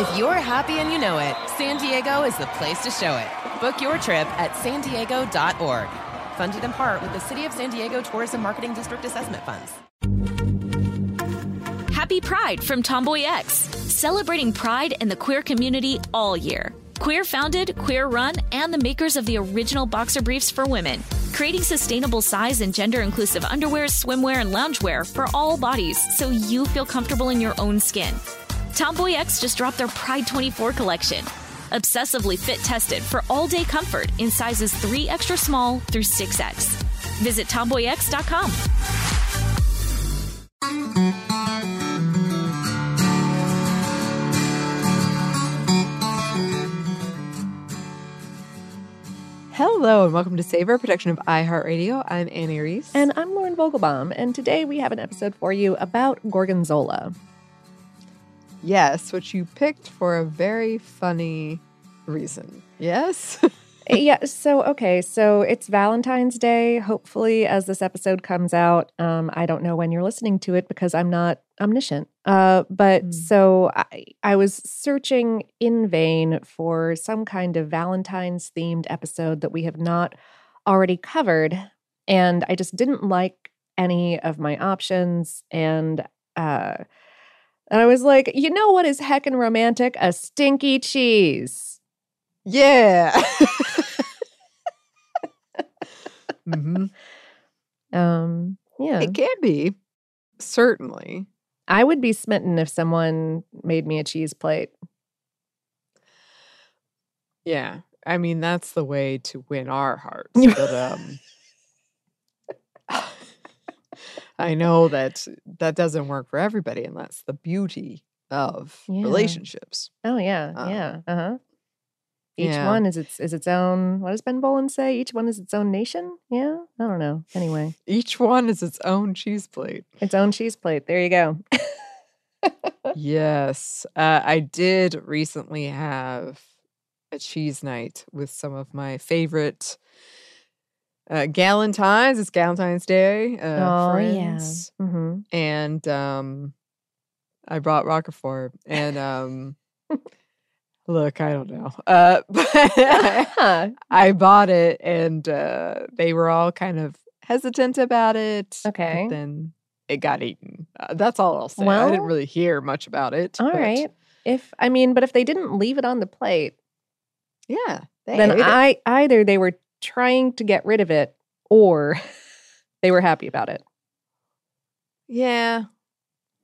If you're happy and you know it, San Diego is the place to show it. Book your trip at san Funded in part with the City of San Diego Tourism Marketing District Assessment Funds. Happy Pride from Tomboy X, celebrating pride and the queer community all year. Queer founded, queer run, and the makers of the original boxer briefs for women, creating sustainable size and gender inclusive underwear, swimwear, and loungewear for all bodies so you feel comfortable in your own skin. Tomboy X just dropped their Pride 24 collection. Obsessively fit tested for all day comfort in sizes 3 extra small through 6X. Visit tomboyx.com. Hello, and welcome to Savor, production of iHeartRadio. I'm Annie Reese. And I'm Lauren Vogelbaum, and today we have an episode for you about Gorgonzola. Yes, which you picked for a very funny reason. Yes? yeah, so okay, so it's Valentine's Day. Hopefully, as this episode comes out, um, I don't know when you're listening to it because I'm not omniscient. Uh, but Mm. so I, I was searching in vain for some kind of Valentine's themed episode that we have not already covered, and I just didn't like any of my options, and uh, and I was like, you know what is heckin' romantic? A stinky cheese. yeah. hmm Um, yeah. It can be, certainly. I would be smitten if someone made me a cheese plate. Yeah. I mean, that's the way to win our hearts. But um I know that that doesn't work for everybody, and that's the beauty of Yeah. relationships. Oh yeah, Um, yeah, uh huh. Each yeah. one is its is its own. What does Ben Bowlin say? Each one is its own nation. Yeah, I don't know. Anyway, Each one is its own cheese plate. its own cheese plate. There you go. yes. Uh, I did recently have a cheese night with some of my favorite uh, Galentines. It's Galentine's Day. Uh, oh friends. yeah. hmm and um I brought Roquefort and um look, I don't know. Uh but I bought it and uh they were all kind of hesitant about it. Okay. then it got eaten. Uh, that's all I'll say. I didn't really hear much about it. All but right. If I mean, but if they didn't leave it on the plate, Yeah. They then ate it. I either they were trying to get rid of it or they were happy about it. Yeah.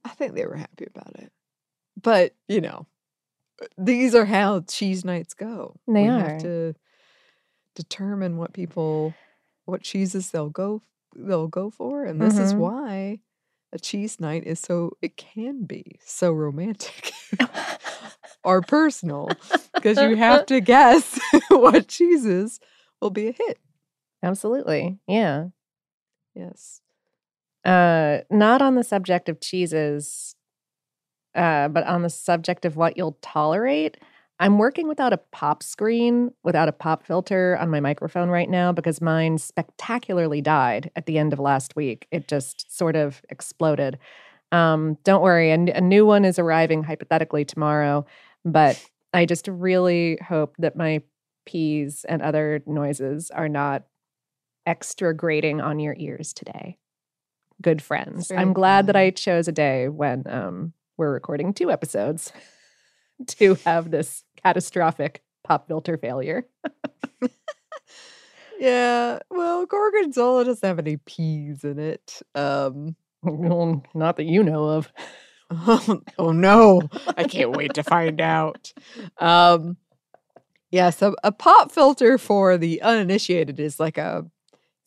I think they were happy about it. But, you know, these are how cheese nights go. They we are. have to determine what people what cheeses they'll go they'll go for and this is Mhm. why a cheese night is so it can be so romantic or personal because you have to guess what cheeses will be a hit. Absolutely. Yeah. Yes. Uh, not on the subject of cheeses, uh, but on the subject of what you'll tolerate. I'm working without a pop screen, without a pop filter on my microphone right now because mine spectacularly died at the end of last week. It just sort of exploded. Um, don't worry, a, n- a new one is arriving hypothetically tomorrow, but I just really hope that my peas and other noises are not extra grating on your ears today. Good friends. I'm glad that. I chose a day when um, we're recording two episodes to have this catastrophic pop filter failure. Yeah, well, gorgonzola doesn't have any peas in it. Um, Well, Not that you know of. oh, oh no, I can't wait to find out. Um, yeah, so a pop filter for the uninitiated is like a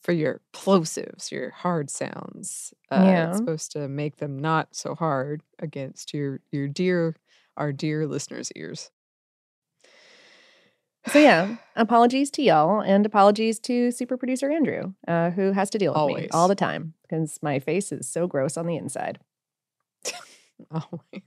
for your plosives, your hard sounds. Uh, Yeah. it's supposed to make them not so hard against your your dear our dear listeners' ears. So yeah, apologies to y'all and apologies to super producer Andrew, uh, who has to deal with me all the time because my face is so gross on the inside. Always.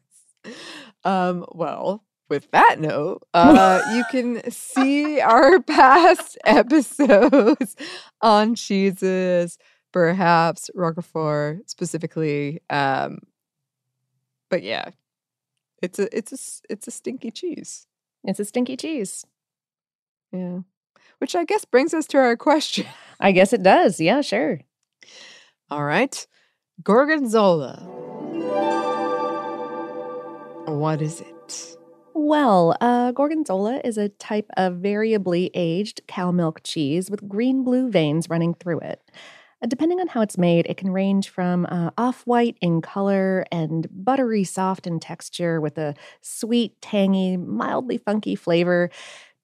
Um, well, with that note, uh, you can see our past episodes on cheeses, perhaps Roquefort specifically. Um, but yeah, it's a it's a it's a stinky cheese. It's a stinky cheese. Yeah, which I guess brings us to our question. I guess it does. Yeah, sure. All right, gorgonzola. What is it? Well, uh, Gorgonzola is a type of variably aged cow milk cheese with green blue veins running through it. Uh, Depending on how it's made, it can range from uh, off white in color and buttery soft in texture with a sweet, tangy, mildly funky flavor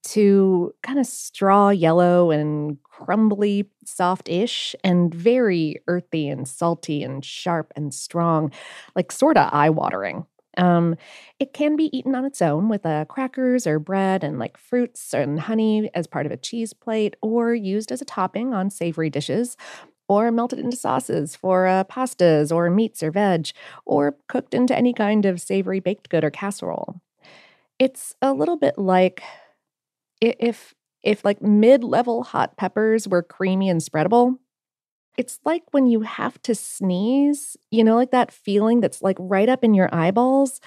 to kind of straw yellow and crumbly, soft ish, and very earthy and salty and sharp and strong, like sort of eye watering. Um, it can be eaten on its own with uh, crackers or bread and like fruits and honey as part of a cheese plate, or used as a topping on savory dishes, or melted into sauces for uh, pastas or meats or veg, or cooked into any kind of savory baked good or casserole. It's a little bit like if if like mid-level hot peppers were creamy and spreadable. It's like when you have to sneeze, you know, like that feeling that's like right up in your eyeballs,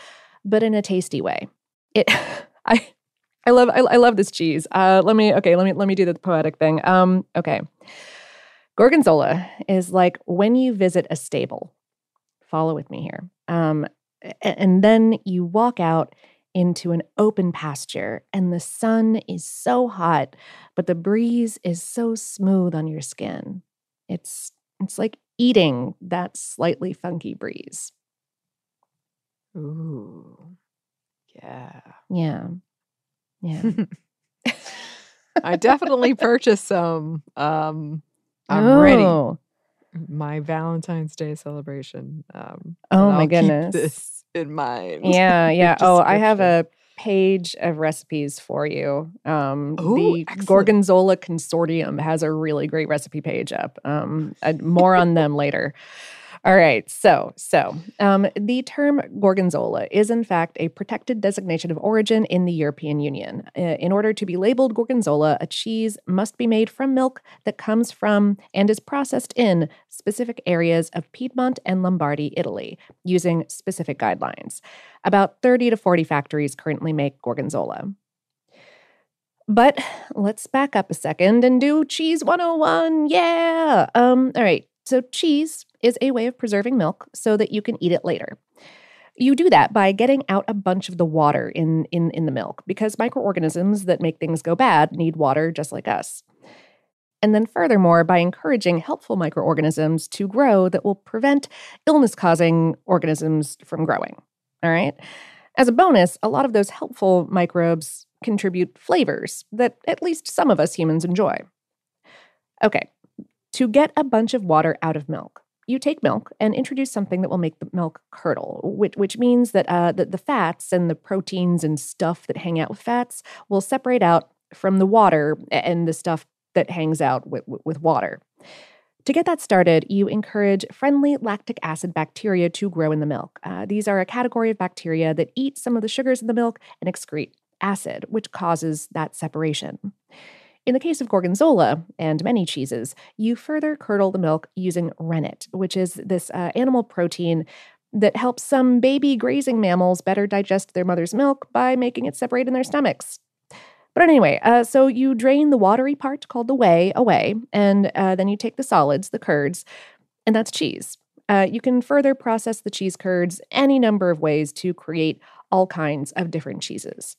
but in a tasty way. It, I, I love, I, I love this cheese. Uh, let me, okay, let me, let me do the poetic thing. Um, okay, gorgonzola is like when you visit a stable. Follow with me here. Um, and then you walk out into an open pasture, and the sun is so hot, but the breeze is so smooth on your skin. It's it's like eating that slightly funky breeze. Ooh, yeah. Yeah. Yeah. I definitely purchased some. Um, I'm ready. Oh. My Valentine's Day celebration. Um, Oh my goodness. this in mind. Yeah, yeah. Oh, I have a page of recipes for you. Um, Ooh, the excellent. Gorgonzola Consortium has a really great recipe page up. Um, more on them later. All right. So, so um, the term Gorgonzola is in fact a protected designation of origin in the European Union. Uh, in order to be labeled Gorgonzola, a cheese must be made from milk that comes from and is processed in specific areas of Piedmont and Lombardy, Italy, using specific guidelines. About 30 to 40 factories currently make Gorgonzola. But let's back up a second and do cheese 101. Yeah. Um all right. So cheese is a way of preserving milk so that you can eat it later. You do that by getting out a bunch of the water in in in the milk because microorganisms that make things go bad need water just like us. And then furthermore by encouraging helpful microorganisms to grow that will prevent illness causing organisms from growing. All right? As a bonus, a lot of those helpful microbes contribute flavors that at least some of us humans enjoy. Okay, to get a bunch of water out of milk, you take milk and introduce something that will make the milk curdle, which, which means that uh, the, the fats and the proteins and stuff that hang out with fats will separate out from the water and the stuff that hangs out with, with water. To get that started, you encourage friendly lactic acid bacteria to grow in the milk. Uh, these are a category of bacteria that eat some of the sugars in the milk and excrete acid, which causes that separation. In the case of Gorgonzola and many cheeses, you further curdle the milk using rennet, which is this uh, animal protein that helps some baby grazing mammals better digest their mother's milk by making it separate in their stomachs. But anyway, uh, so you drain the watery part called the whey away, and uh, then you take the solids, the curds, and that's cheese. Uh, you can further process the cheese curds any number of ways to create all kinds of different cheeses.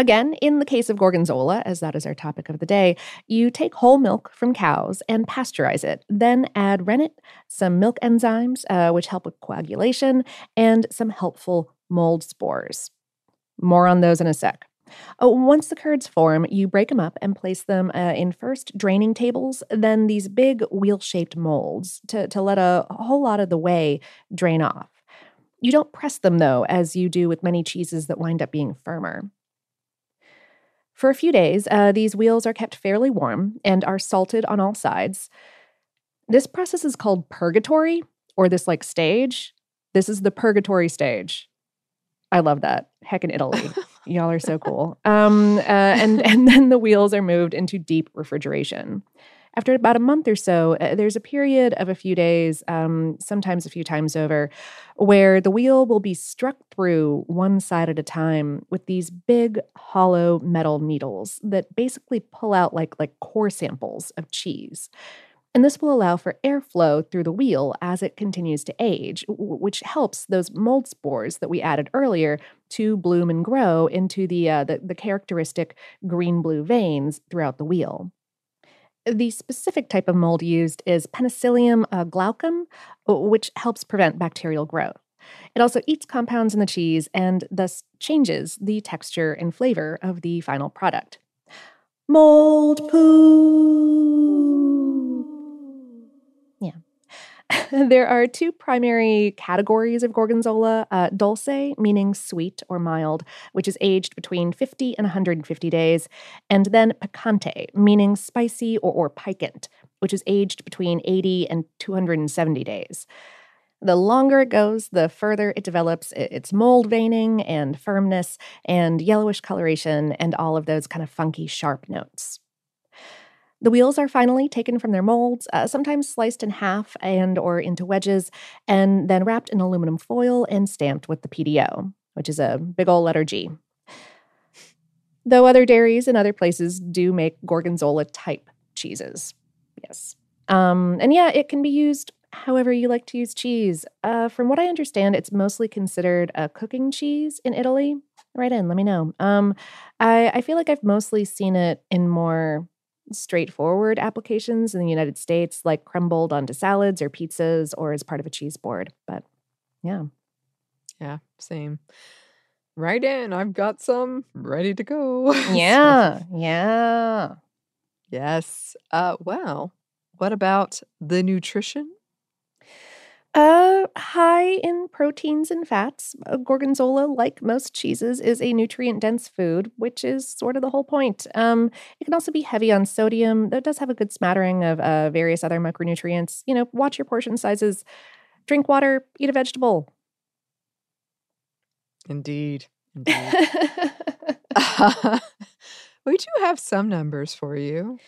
Again, in the case of gorgonzola, as that is our topic of the day, you take whole milk from cows and pasteurize it. Then add rennet, some milk enzymes, uh, which help with coagulation, and some helpful mold spores. More on those in a sec. Uh, once the curds form, you break them up and place them uh, in first draining tables, then these big wheel shaped molds to, to let a whole lot of the whey drain off. You don't press them, though, as you do with many cheeses that wind up being firmer. For a few days, uh, these wheels are kept fairly warm and are salted on all sides. This process is called purgatory, or this like stage. This is the purgatory stage. I love that. Heck in Italy. Y'all are so cool. Um, uh, and, and then the wheels are moved into deep refrigeration. After about a month or so, uh, there's a period of a few days, um, sometimes a few times over, where the wheel will be struck through one side at a time with these big hollow metal needles that basically pull out like, like core samples of cheese. And this will allow for airflow through the wheel as it continues to age, which helps those mold spores that we added earlier to bloom and grow into the, uh, the, the characteristic green blue veins throughout the wheel. The specific type of mold used is Penicillium uh, glaucum, which helps prevent bacterial growth. It also eats compounds in the cheese and thus changes the texture and flavor of the final product. Mold poo. There are two primary categories of gorgonzola uh, dolce, meaning sweet or mild, which is aged between 50 and 150 days, and then piccante, meaning spicy or, or piquant, which is aged between 80 and 270 days. The longer it goes, the further it develops its mold veining and firmness and yellowish coloration and all of those kind of funky, sharp notes. The wheels are finally taken from their molds, uh, sometimes sliced in half and or into wedges, and then wrapped in aluminum foil and stamped with the PDO, which is a big old letter G. Though other dairies and other places do make gorgonzola type cheeses. Yes. Um, and yeah, it can be used however you like to use cheese. Uh, from what I understand, it's mostly considered a cooking cheese in Italy. Right in, let me know. Um, I, I feel like I've mostly seen it in more straightforward applications in the United States, like crumbled onto salads or pizzas or as part of a cheese board. But yeah. Yeah, same. Right in. I've got some ready to go. Yeah. yeah. Yes. Uh well, what about the nutrition? Uh, high in proteins and fats. Uh, gorgonzola, like most cheeses, is a nutrient dense food, which is sort of the whole point. Um, it can also be heavy on sodium. Though it does have a good smattering of uh, various other micronutrients. You know, watch your portion sizes. Drink water, eat a vegetable. Indeed. Indeed. we do have some numbers for you.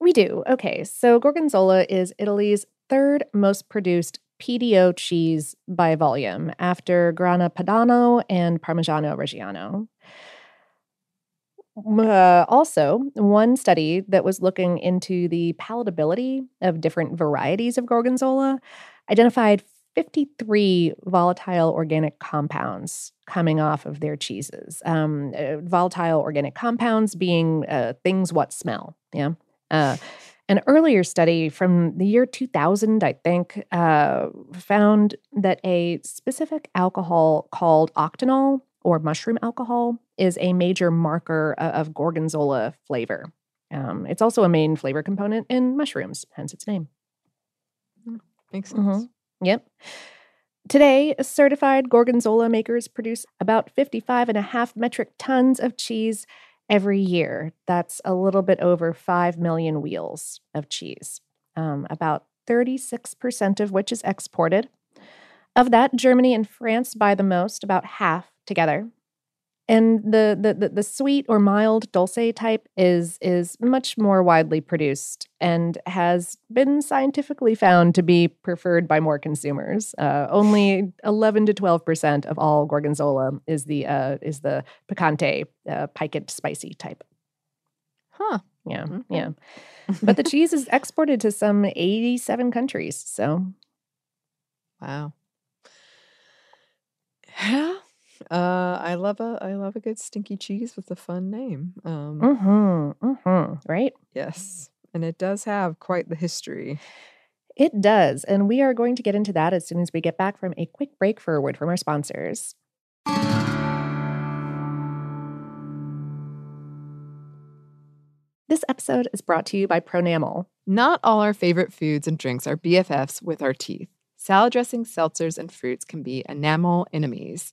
We do. Okay. So, Gorgonzola is Italy's third most produced PDO cheese by volume after Grana Padano and Parmigiano Reggiano. Uh, also, one study that was looking into the palatability of different varieties of gorgonzola identified 53 volatile organic compounds coming off of their cheeses. Um, uh, volatile organic compounds being uh, things what smell. Yeah. Uh, an earlier study from the year 2000, I think, uh, found that a specific alcohol called octenol or mushroom alcohol is a major marker of gorgonzola flavor. Um, it's also a main flavor component in mushrooms, hence its name. Hmm, makes sense. Mm-hmm. Yep. Today, certified gorgonzola makers produce about 55 and a half metric tons of cheese every year. That's a little bit over 5 million wheels of cheese, um, about 36% of which is exported. Of that, Germany and France buy the most, about half together. And the, the, the, the sweet or mild dolce type is, is much more widely produced and has been scientifically found to be preferred by more consumers. Uh, only 11 to 12% of all gorgonzola is the, uh, is the piccante, uh, piquant, spicy type. Huh. Yeah. Mm-hmm. Yeah. but the cheese is exported to some 87 countries. So, wow. Yeah. Uh, I love a I love a good stinky cheese with a fun name. Um, Mm-hmm. Mm-hmm. Right? Yes, and it does have quite the history. It does. And we are going to get into that as soon as we get back from a quick break for a word from our sponsors. This episode is brought to you by Pronamel. Not all our favorite foods and drinks are BFFs with our teeth. Salad dressings, seltzers, and fruits can be enamel enemies.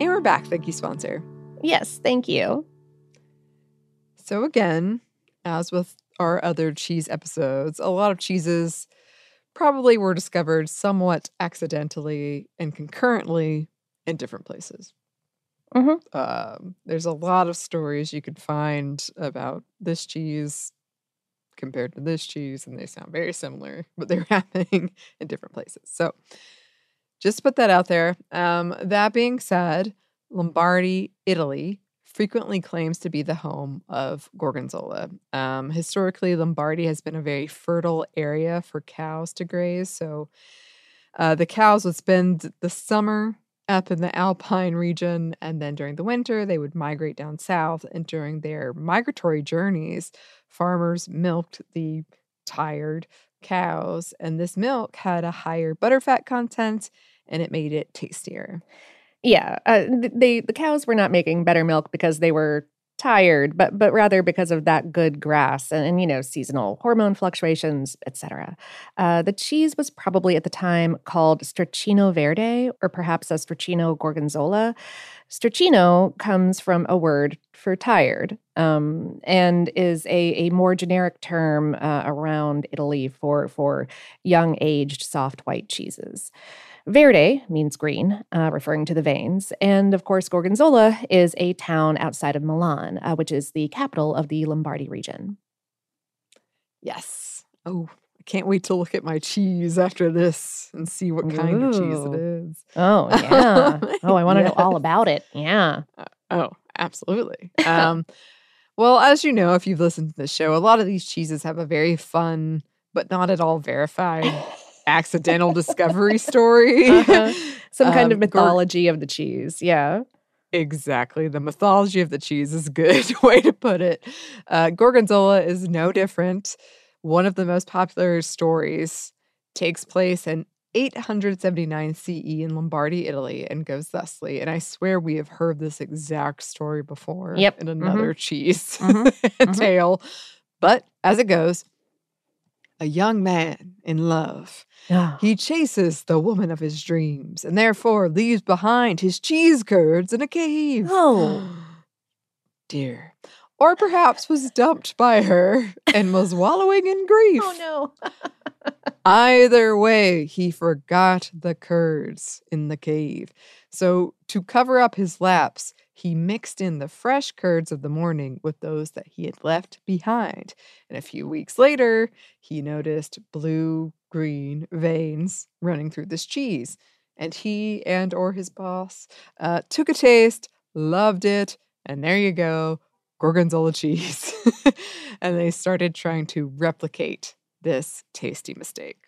And we're back. Thank you, sponsor. Yes, thank you. So, again, as with our other cheese episodes, a lot of cheeses probably were discovered somewhat accidentally and concurrently in different places. Mhm. Um, there's a lot of stories you could find about this cheese compared to this cheese, and they sound very similar, but they're happening in different places. So, just put that out there. Um, that being said, Lombardy, Italy, frequently claims to be the home of Gorgonzola. Um, historically, Lombardy has been a very fertile area for cows to graze. So uh, the cows would spend the summer up in the Alpine region, and then during the winter, they would migrate down south. And during their migratory journeys, farmers milked the tired cows, and this milk had a higher butterfat content and it made it tastier. Yeah, uh, they the cows were not making better milk because they were tired, but but rather because of that good grass and, and you know seasonal hormone fluctuations, etc. Uh, the cheese was probably at the time called Stracchino Verde, or perhaps a Stracchino Gorgonzola. Stracchino comes from a word for tired um, and is a, a more generic term uh, around Italy for for young aged soft white cheeses. Verde means green, uh, referring to the veins. And of course, Gorgonzola is a town outside of Milan, uh, which is the capital of the Lombardy region. Yes. Oh, I can't wait to look at my cheese after this and see what kind of cheese it is. Oh, yeah. oh, I want to know all about it. Yeah. Oh, absolutely. Um, well, as you know, if you've listened to the show, a lot of these cheeses have a very fun, but not at all verified accidental discovery story. Uh-huh. Some kind of Um, mythology of the cheese. Yeah. Exactly. The mythology of the cheese is a good way to put it. Uh, Gorgonzola is no different. One of the most popular stories takes place in 879 CE in Lombardy, Italy, and goes thusly. And I swear we have heard this exact story before Yep. in another cheese Mhm. Mhm. tale. But as it goes, a young man in love Oh. he chases the woman of his dreams and therefore leaves behind his cheese curds in a cave. Oh. Dear. Or perhaps was dumped by her and was wallowing in oh, grief. Oh, no. Either way, he forgot the curds in the cave. So, to cover up his lapse, he mixed in the fresh curds of the morning with those that he had left behind. And a few weeks later, he noticed blue green veins running through this cheese. and he and or his boss uh, took a taste, loved it, and there you go, gorgonzola cheese. and they started trying to replicate this tasty mistake.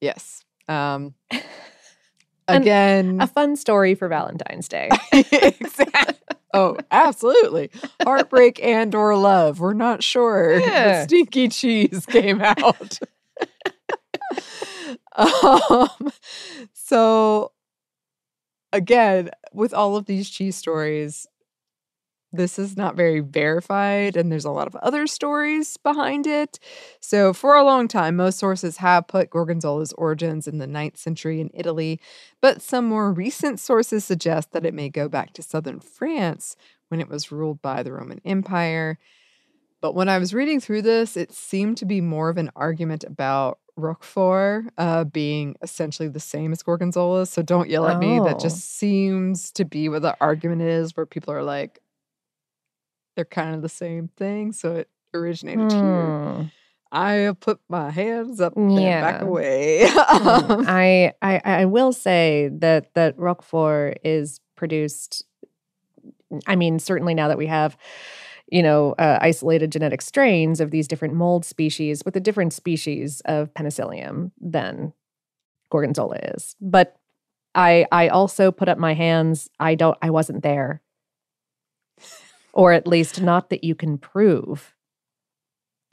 Yes. Um, again, A fun story for Valentine's Day. exactly. Oh, absolutely. Heartbreak and or love. We're not sure. Yeah. The stinky cheese came out. um, so again, with all of these cheese stories, this is not very verified, and there's a lot of other stories behind it. So, for a long time, most sources have put Gorgonzola's origins in the 9th century in Italy, but some more recent sources suggest that it may go back to southern France when it was ruled by the Roman Empire. But when I was reading through this, it seemed to be more of an argument about Roquefort uh, being essentially the same as Gorgonzola. So don't yell at me. That Oh. just seems to be what the argument is, where people are like, they're kind of the same thing. So it originated here. Hmm. I put my hands up and back away. Mm, Um, I, I I will say that that Roquefort is produced. I mean, certainly now that we have, you know, uh, isolated genetic strains of these different mold species with a different species of penicillium than Gorgonzola is. But I I also put up my hands. I don't. I wasn't there, or at least not that you can prove.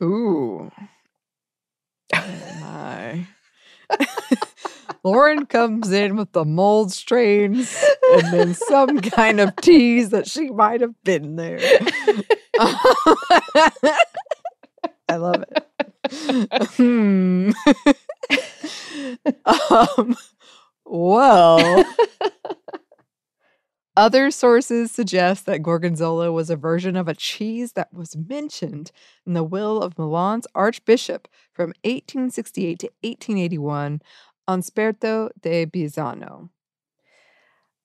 Ooh. Oh my. Lauren comes in with the mold strains and then some kind of tease that she might have been there. I love it. Hmm. um, well, other sources suggest that Gorgonzola was a version of a cheese that was mentioned in the will of Milan's archbishop from 1868 to 1881 on Sperto de Bisano.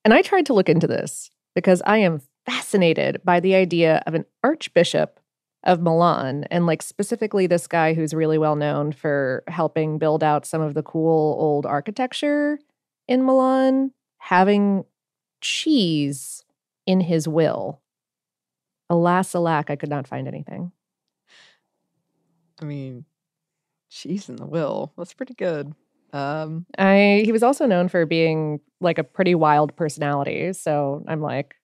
And I tried to look into this because I am fascinated by the idea of an archbishop of Milan and like specifically this guy who's really well known for helping build out some of the cool old architecture in Milan having cheese in his will. Alas, alack, I could not find anything. I mean, cheese in the will. That's pretty good. Um, I he was also known for being like a pretty wild personality, so I'm like,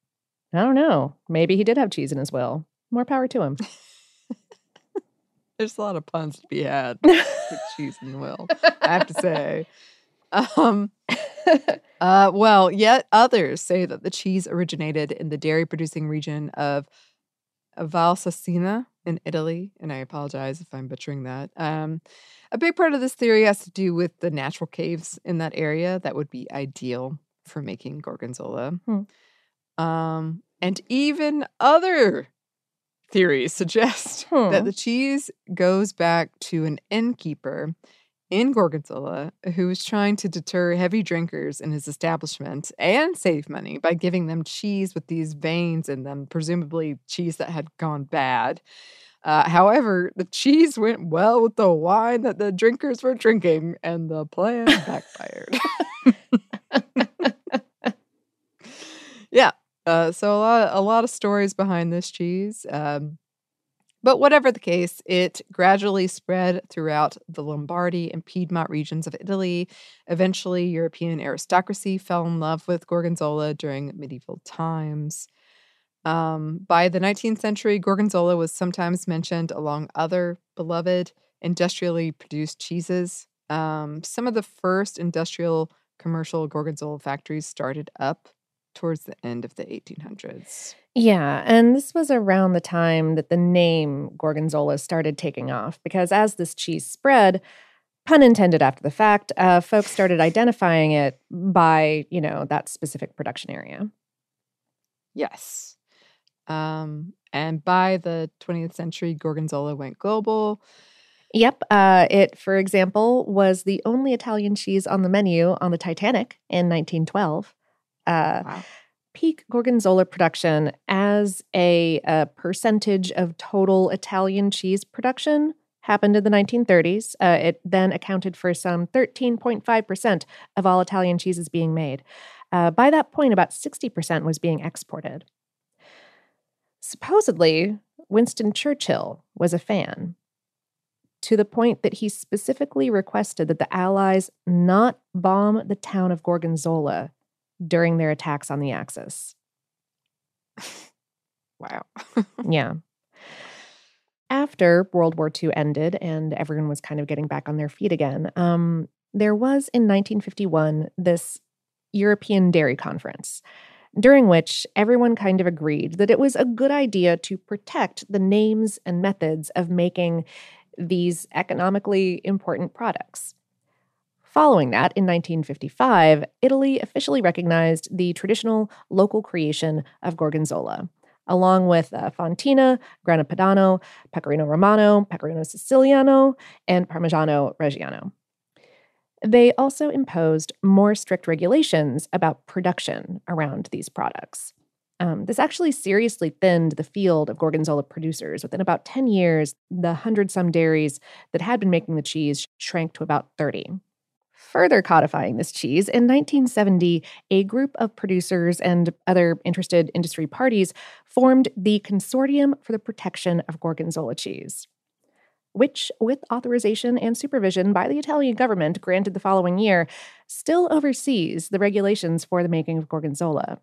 I don't know. Maybe he did have cheese in his will. More power to him. there's a lot of puns to be had with cheese in the will, I have to say. Um, uh, well, yet others say that the cheese originated in the dairy producing region of Val Valsassina in Italy, and I apologize if I'm butchering that. Um, a big part of this theory has to do with the natural caves in that area that would be ideal for making gorgonzola. Um, and even other theories suggest that Hmm. the cheese goes back to an innkeeper in Gorgonzola who was trying to deter heavy drinkers in his establishment and save money by giving them cheese with these veins in them, presumably cheese that had gone bad. Uh, however, the cheese went well with the wine that the drinkers were drinking, and the plan backfired. yeah, uh, so a lot, a lot of stories behind this cheese. Um, but whatever the case, it gradually spread throughout the Lombardy and Piedmont regions of Italy. Eventually, European aristocracy fell in love with Gorgonzola during medieval times. Um, by the 19th century, Gorgonzola was sometimes mentioned along other beloved industrially produced cheeses. Um, some of the first industrial commercial Gorgonzola factories started up towards the end of the 1800s. Yeah, and this was around the time that the name Gorgonzola started taking off because as this cheese spread, pun intended after the fact, uh, folks started identifying it by, you know, that specific production area. Yes. Um, and by the 20th century, Gorgonzola went global. Yep. Uh, it, for example, was the only Italian cheese on the menu on the Titanic in 1912. Uh, Wow. Peak Gorgonzola production as a, uh percentage of total Italian cheese production happened in the 1930s. Uh, it then accounted for some 13.5% of all Italian cheeses being made. Uh, by that point, about 60% was being exported. Supposedly, Winston Churchill was a fan, to the point that he specifically requested that the Allies not bomb the town of Gorgonzola during their attacks on the Axis. Wow. Yeah. After World War II ended and everyone was kind of getting back on their feet again, um, there was in 1951 this European Dairy Conference, during which everyone kind of agreed that it was a good idea to protect the names and methods of making these economically important products. Following that, in 1955, Italy officially recognized the traditional local creation of Gorgonzola along with uh, Fontina, Grana Padano, Pecorino Romano, Pecorino Siciliano, and Parmigiano Reggiano. They also imposed more strict regulations about production around these products. Um, this actually seriously thinned the field of Gorgonzola producers. Within about 10 years, the hundred some dairies that had been making the cheese shrank to about 30. Further codifying this cheese, in 1970, a group of producers and other interested industry parties formed the Consortium for the Protection of Gorgonzola Cheese, which, with authorization and supervision by the Italian government granted the following year, still oversees the regulations for the making of Gorgonzola.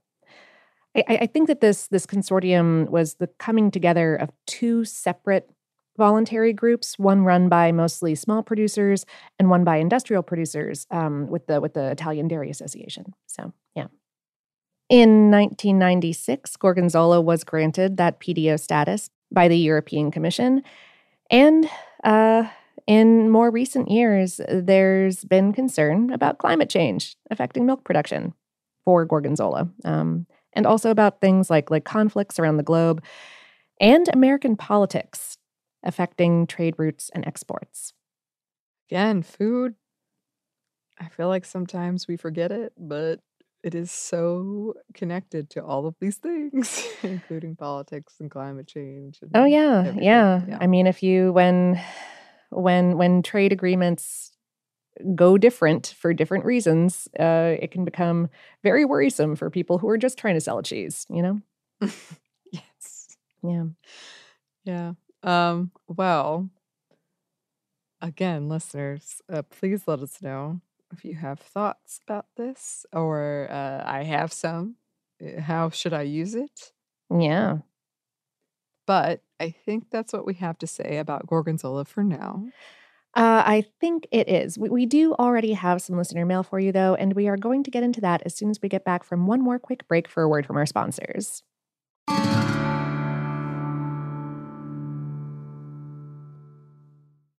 I, I think that this, this consortium was the coming together of two separate voluntary groups, one run by mostly small producers and one by industrial producers um, with the with the Italian Dairy Association. So yeah. In 1996, Gorgonzola was granted that PDO status by the European Commission, and uh, in more recent years, there's been concern about climate change affecting milk production for Gorgonzola, um, and also about things like like conflicts around the globe and American politics affecting trade routes and exports. Again, food. I feel like sometimes we forget it, but it is so connected to all of these things, including politics and climate change. And oh yeah, yeah, yeah. I mean, if you when when when trade agreements go different for different reasons, uh, it can become very worrisome for people who are just trying to sell cheese. You know? yes. Yeah. Yeah. Um, well, again, listeners, uh, please let us know if you have thoughts about this, or uh, I have some. Uh, How should I use it? Yeah. But I think that's what we have to say about Gorgonzola for now. Uh, I think it is. We, we do already have some listener mail for you, though, and we are going to get into that as soon as we get back from one more quick break for a word from our sponsors.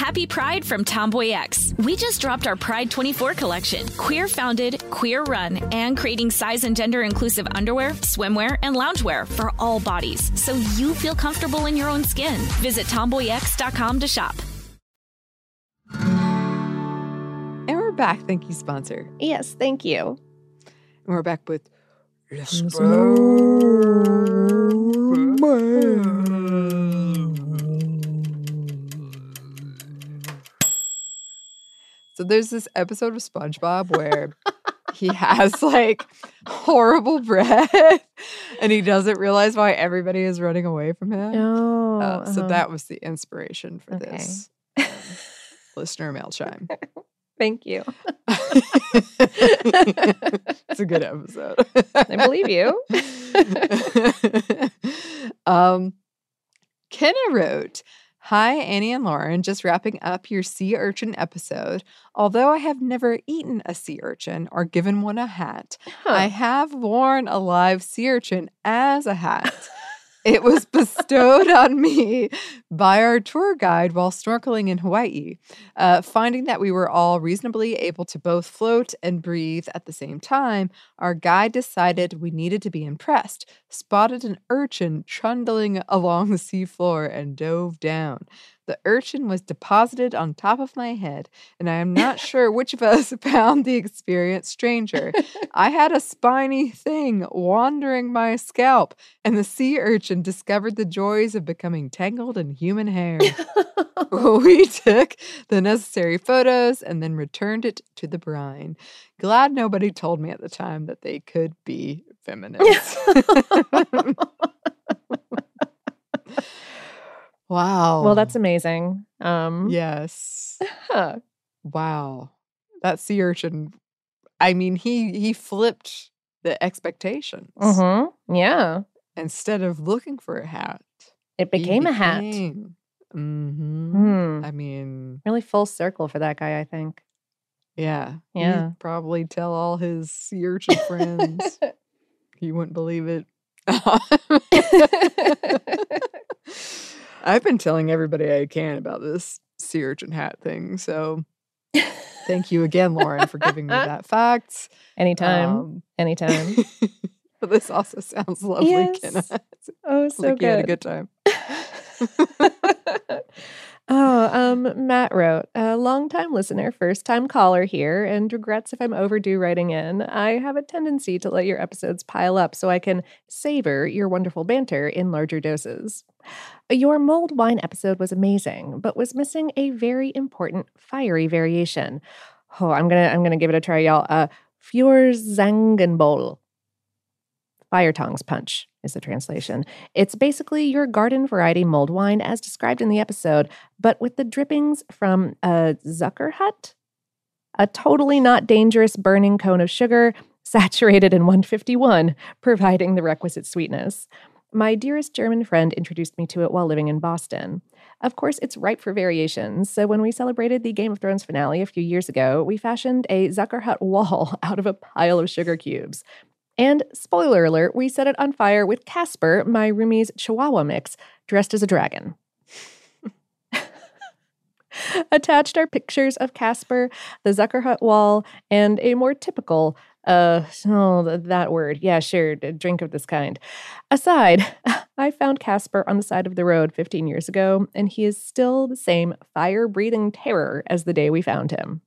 Happy Pride from Tomboy X. We just dropped our Pride 24 collection. Queer founded, queer run, and creating size and gender inclusive underwear, swimwear, and loungewear for all bodies so you feel comfortable in your own skin. Visit tomboyx.com to shop. And we're back. Thank you, sponsor. Yes, thank you. And we're back with So there's this episode of SpongeBob where he has like horrible breath and he doesn't realize why everybody is running away from him. Oh, Uh, so uh-huh. that was the inspiration for Okay. this um, listener mail chime. Thank you. it's a good episode. I believe you. um, Kenna wrote, Hi, Annie and Lauren, just wrapping up your sea urchin episode. Although I have never eaten a sea urchin or given one a hat, I have worn a live sea urchin as a hat. It was bestowed on me by our tour guide while snorkeling in Hawaii. Uh, finding that we were all reasonably able to both float and breathe at the same time, our guide decided we needed to be impressed, spotted an urchin trundling along the seafloor, and dove down. The urchin was deposited on top of my head, and I am not sure which of us found the experience stranger. I had a spiny thing wandering my scalp, and the sea urchin discovered the joys of becoming tangled in human hair. we took the necessary photos and then returned it to the brine. Glad nobody told me at the time that they could be feminists. Wow. well, that's amazing. Um, yes. huh. Wow. That sea urchin. I mean, he he flipped the expectations. Mhm. Yeah. Instead of looking for a hat, It he became a hat. hmm Hmm. I mean, Really full circle for that guy, I think. yeah, he'd Yeah. probably tell all his sea urchin friends. he wouldn't believe it. I've been telling everybody I can about this sea urchin hat thing. So thank you again, Lauren, for giving me that fact. anytime. Um, anytime. but this also sounds lovely, Yes. Kenna. Oh, so like you had a good. good time. oh, um, Matt wrote, a longtime listener, first time caller here, and regrets if I'm overdue writing in. I have a tendency to let your episodes pile up so I can savor your wonderful banter in larger doses. Your mulled wine episode was amazing, but was missing a very important fiery variation. Oh, I'm gonna I'm gonna give it a try, y'all. Uh Feuerzangenbowle. Fire tongs punch is the translation. It's basically your garden variety mulled wine as described in the episode, but with the drippings from a Zuckerhut, a totally not dangerous burning cone of sugar saturated in 151, providing the requisite sweetness. My dearest German friend introduced me to it while living in Boston. Of course, it's ripe for variations, so when we celebrated the Game of Thrones finale a few years ago, we fashioned a Zuckerhut wall out of a pile of sugar cubes. And spoiler alert, we set it on fire with Casper, my roomie's Chihuahua mix, dressed as a dragon. Attached are pictures of Casper, the Zuckerhut wall, and a more typical, uh, oh, th- that word. Yeah, sure, drink of this kind. Aside, I found Casper on the side of the road 15 years ago, and he is still the same fire breathing terror as the day we found him.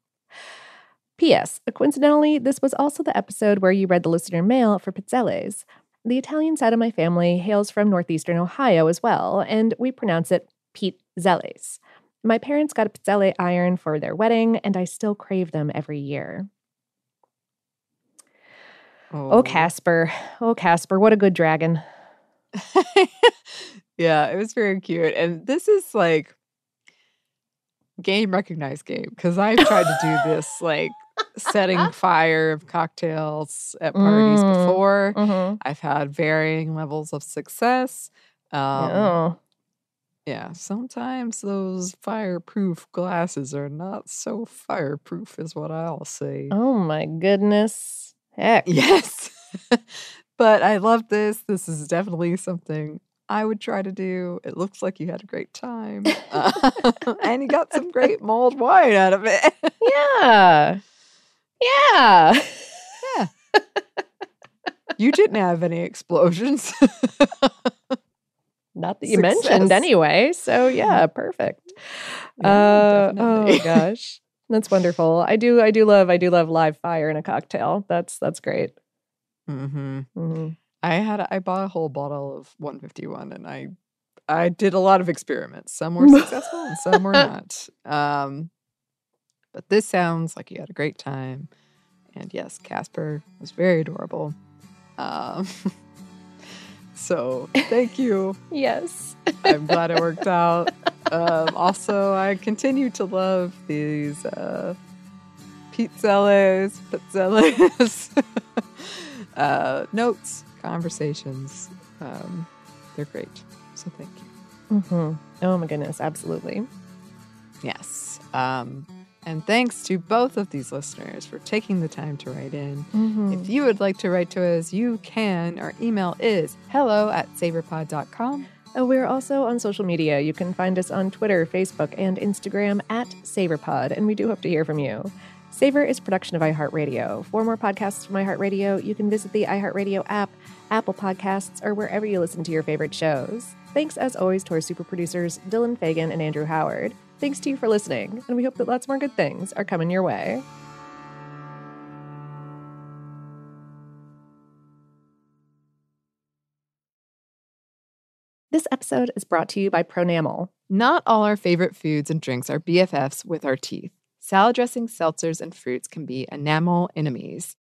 P.S. Coincidentally, this was also the episode where you read the listener mail for Pizzelles. The Italian side of my family hails from northeastern Ohio as well, and we pronounce it Pete Zelles. My parents got a Pizzelle iron for their wedding, and I still crave them every year. Oh, oh. Casper. Oh, Casper, what a good dragon. yeah, it was very cute. And this is like game recognized game because I've tried to do this like setting fire of cocktails at parties Mm. before. Mm-hmm. I've had varying levels of success. Um, oh. Yeah, sometimes those fireproof glasses are not so fireproof, is what I'll say. oh, my goodness. Heck. Yes. but I love this. This is definitely something I would try to do. It looks like you had a great time. Uh, and you got some great mulled wine out of it. Yeah. Yeah. you didn't have any explosions. Not that you Success. mentioned anyway. So yeah, perfect. Yeah, uh, oh gosh. That's wonderful. I do I do love I do love live fire in a cocktail. That's that's great. Mhm. I had I bought a whole bottle of 151 and I I did a lot of experiments. Some were successful and some were not. Um but this sounds like you had a great time And yes, Casper was very adorable. Um, so thank you. Yes. I'm glad it worked out. Um, also, I continue to love these uh, pizzellas, pizzellas, uh, notes, conversations. Um, they're great. So thank you. hmm Oh my goodness, absolutely. Yes. Um, and thanks to both of these listeners for taking the time to write in. Mhm. If you would like to write to us, you can. Our email is hello at savorpod.com. Uh, We're also on social media. You can find us on Twitter, Facebook, and Instagram at SavorPod, and we do hope to hear from you. Savor is a production of iHeartRadio. For more podcasts from iHeartRadio, you can visit the iHeartRadio app, Apple Podcasts, or wherever you listen to your favorite shows. Thanks, as always, to our super producers, Dylan Fagan and Andrew Howard. Thanks to you for listening, and we hope that lots more good things are coming your way. This episode is brought to you by Pronamel. Not all our favorite foods and drinks are BFFs with our teeth. Salad dressings, seltzers, and fruits can be enamel enemies.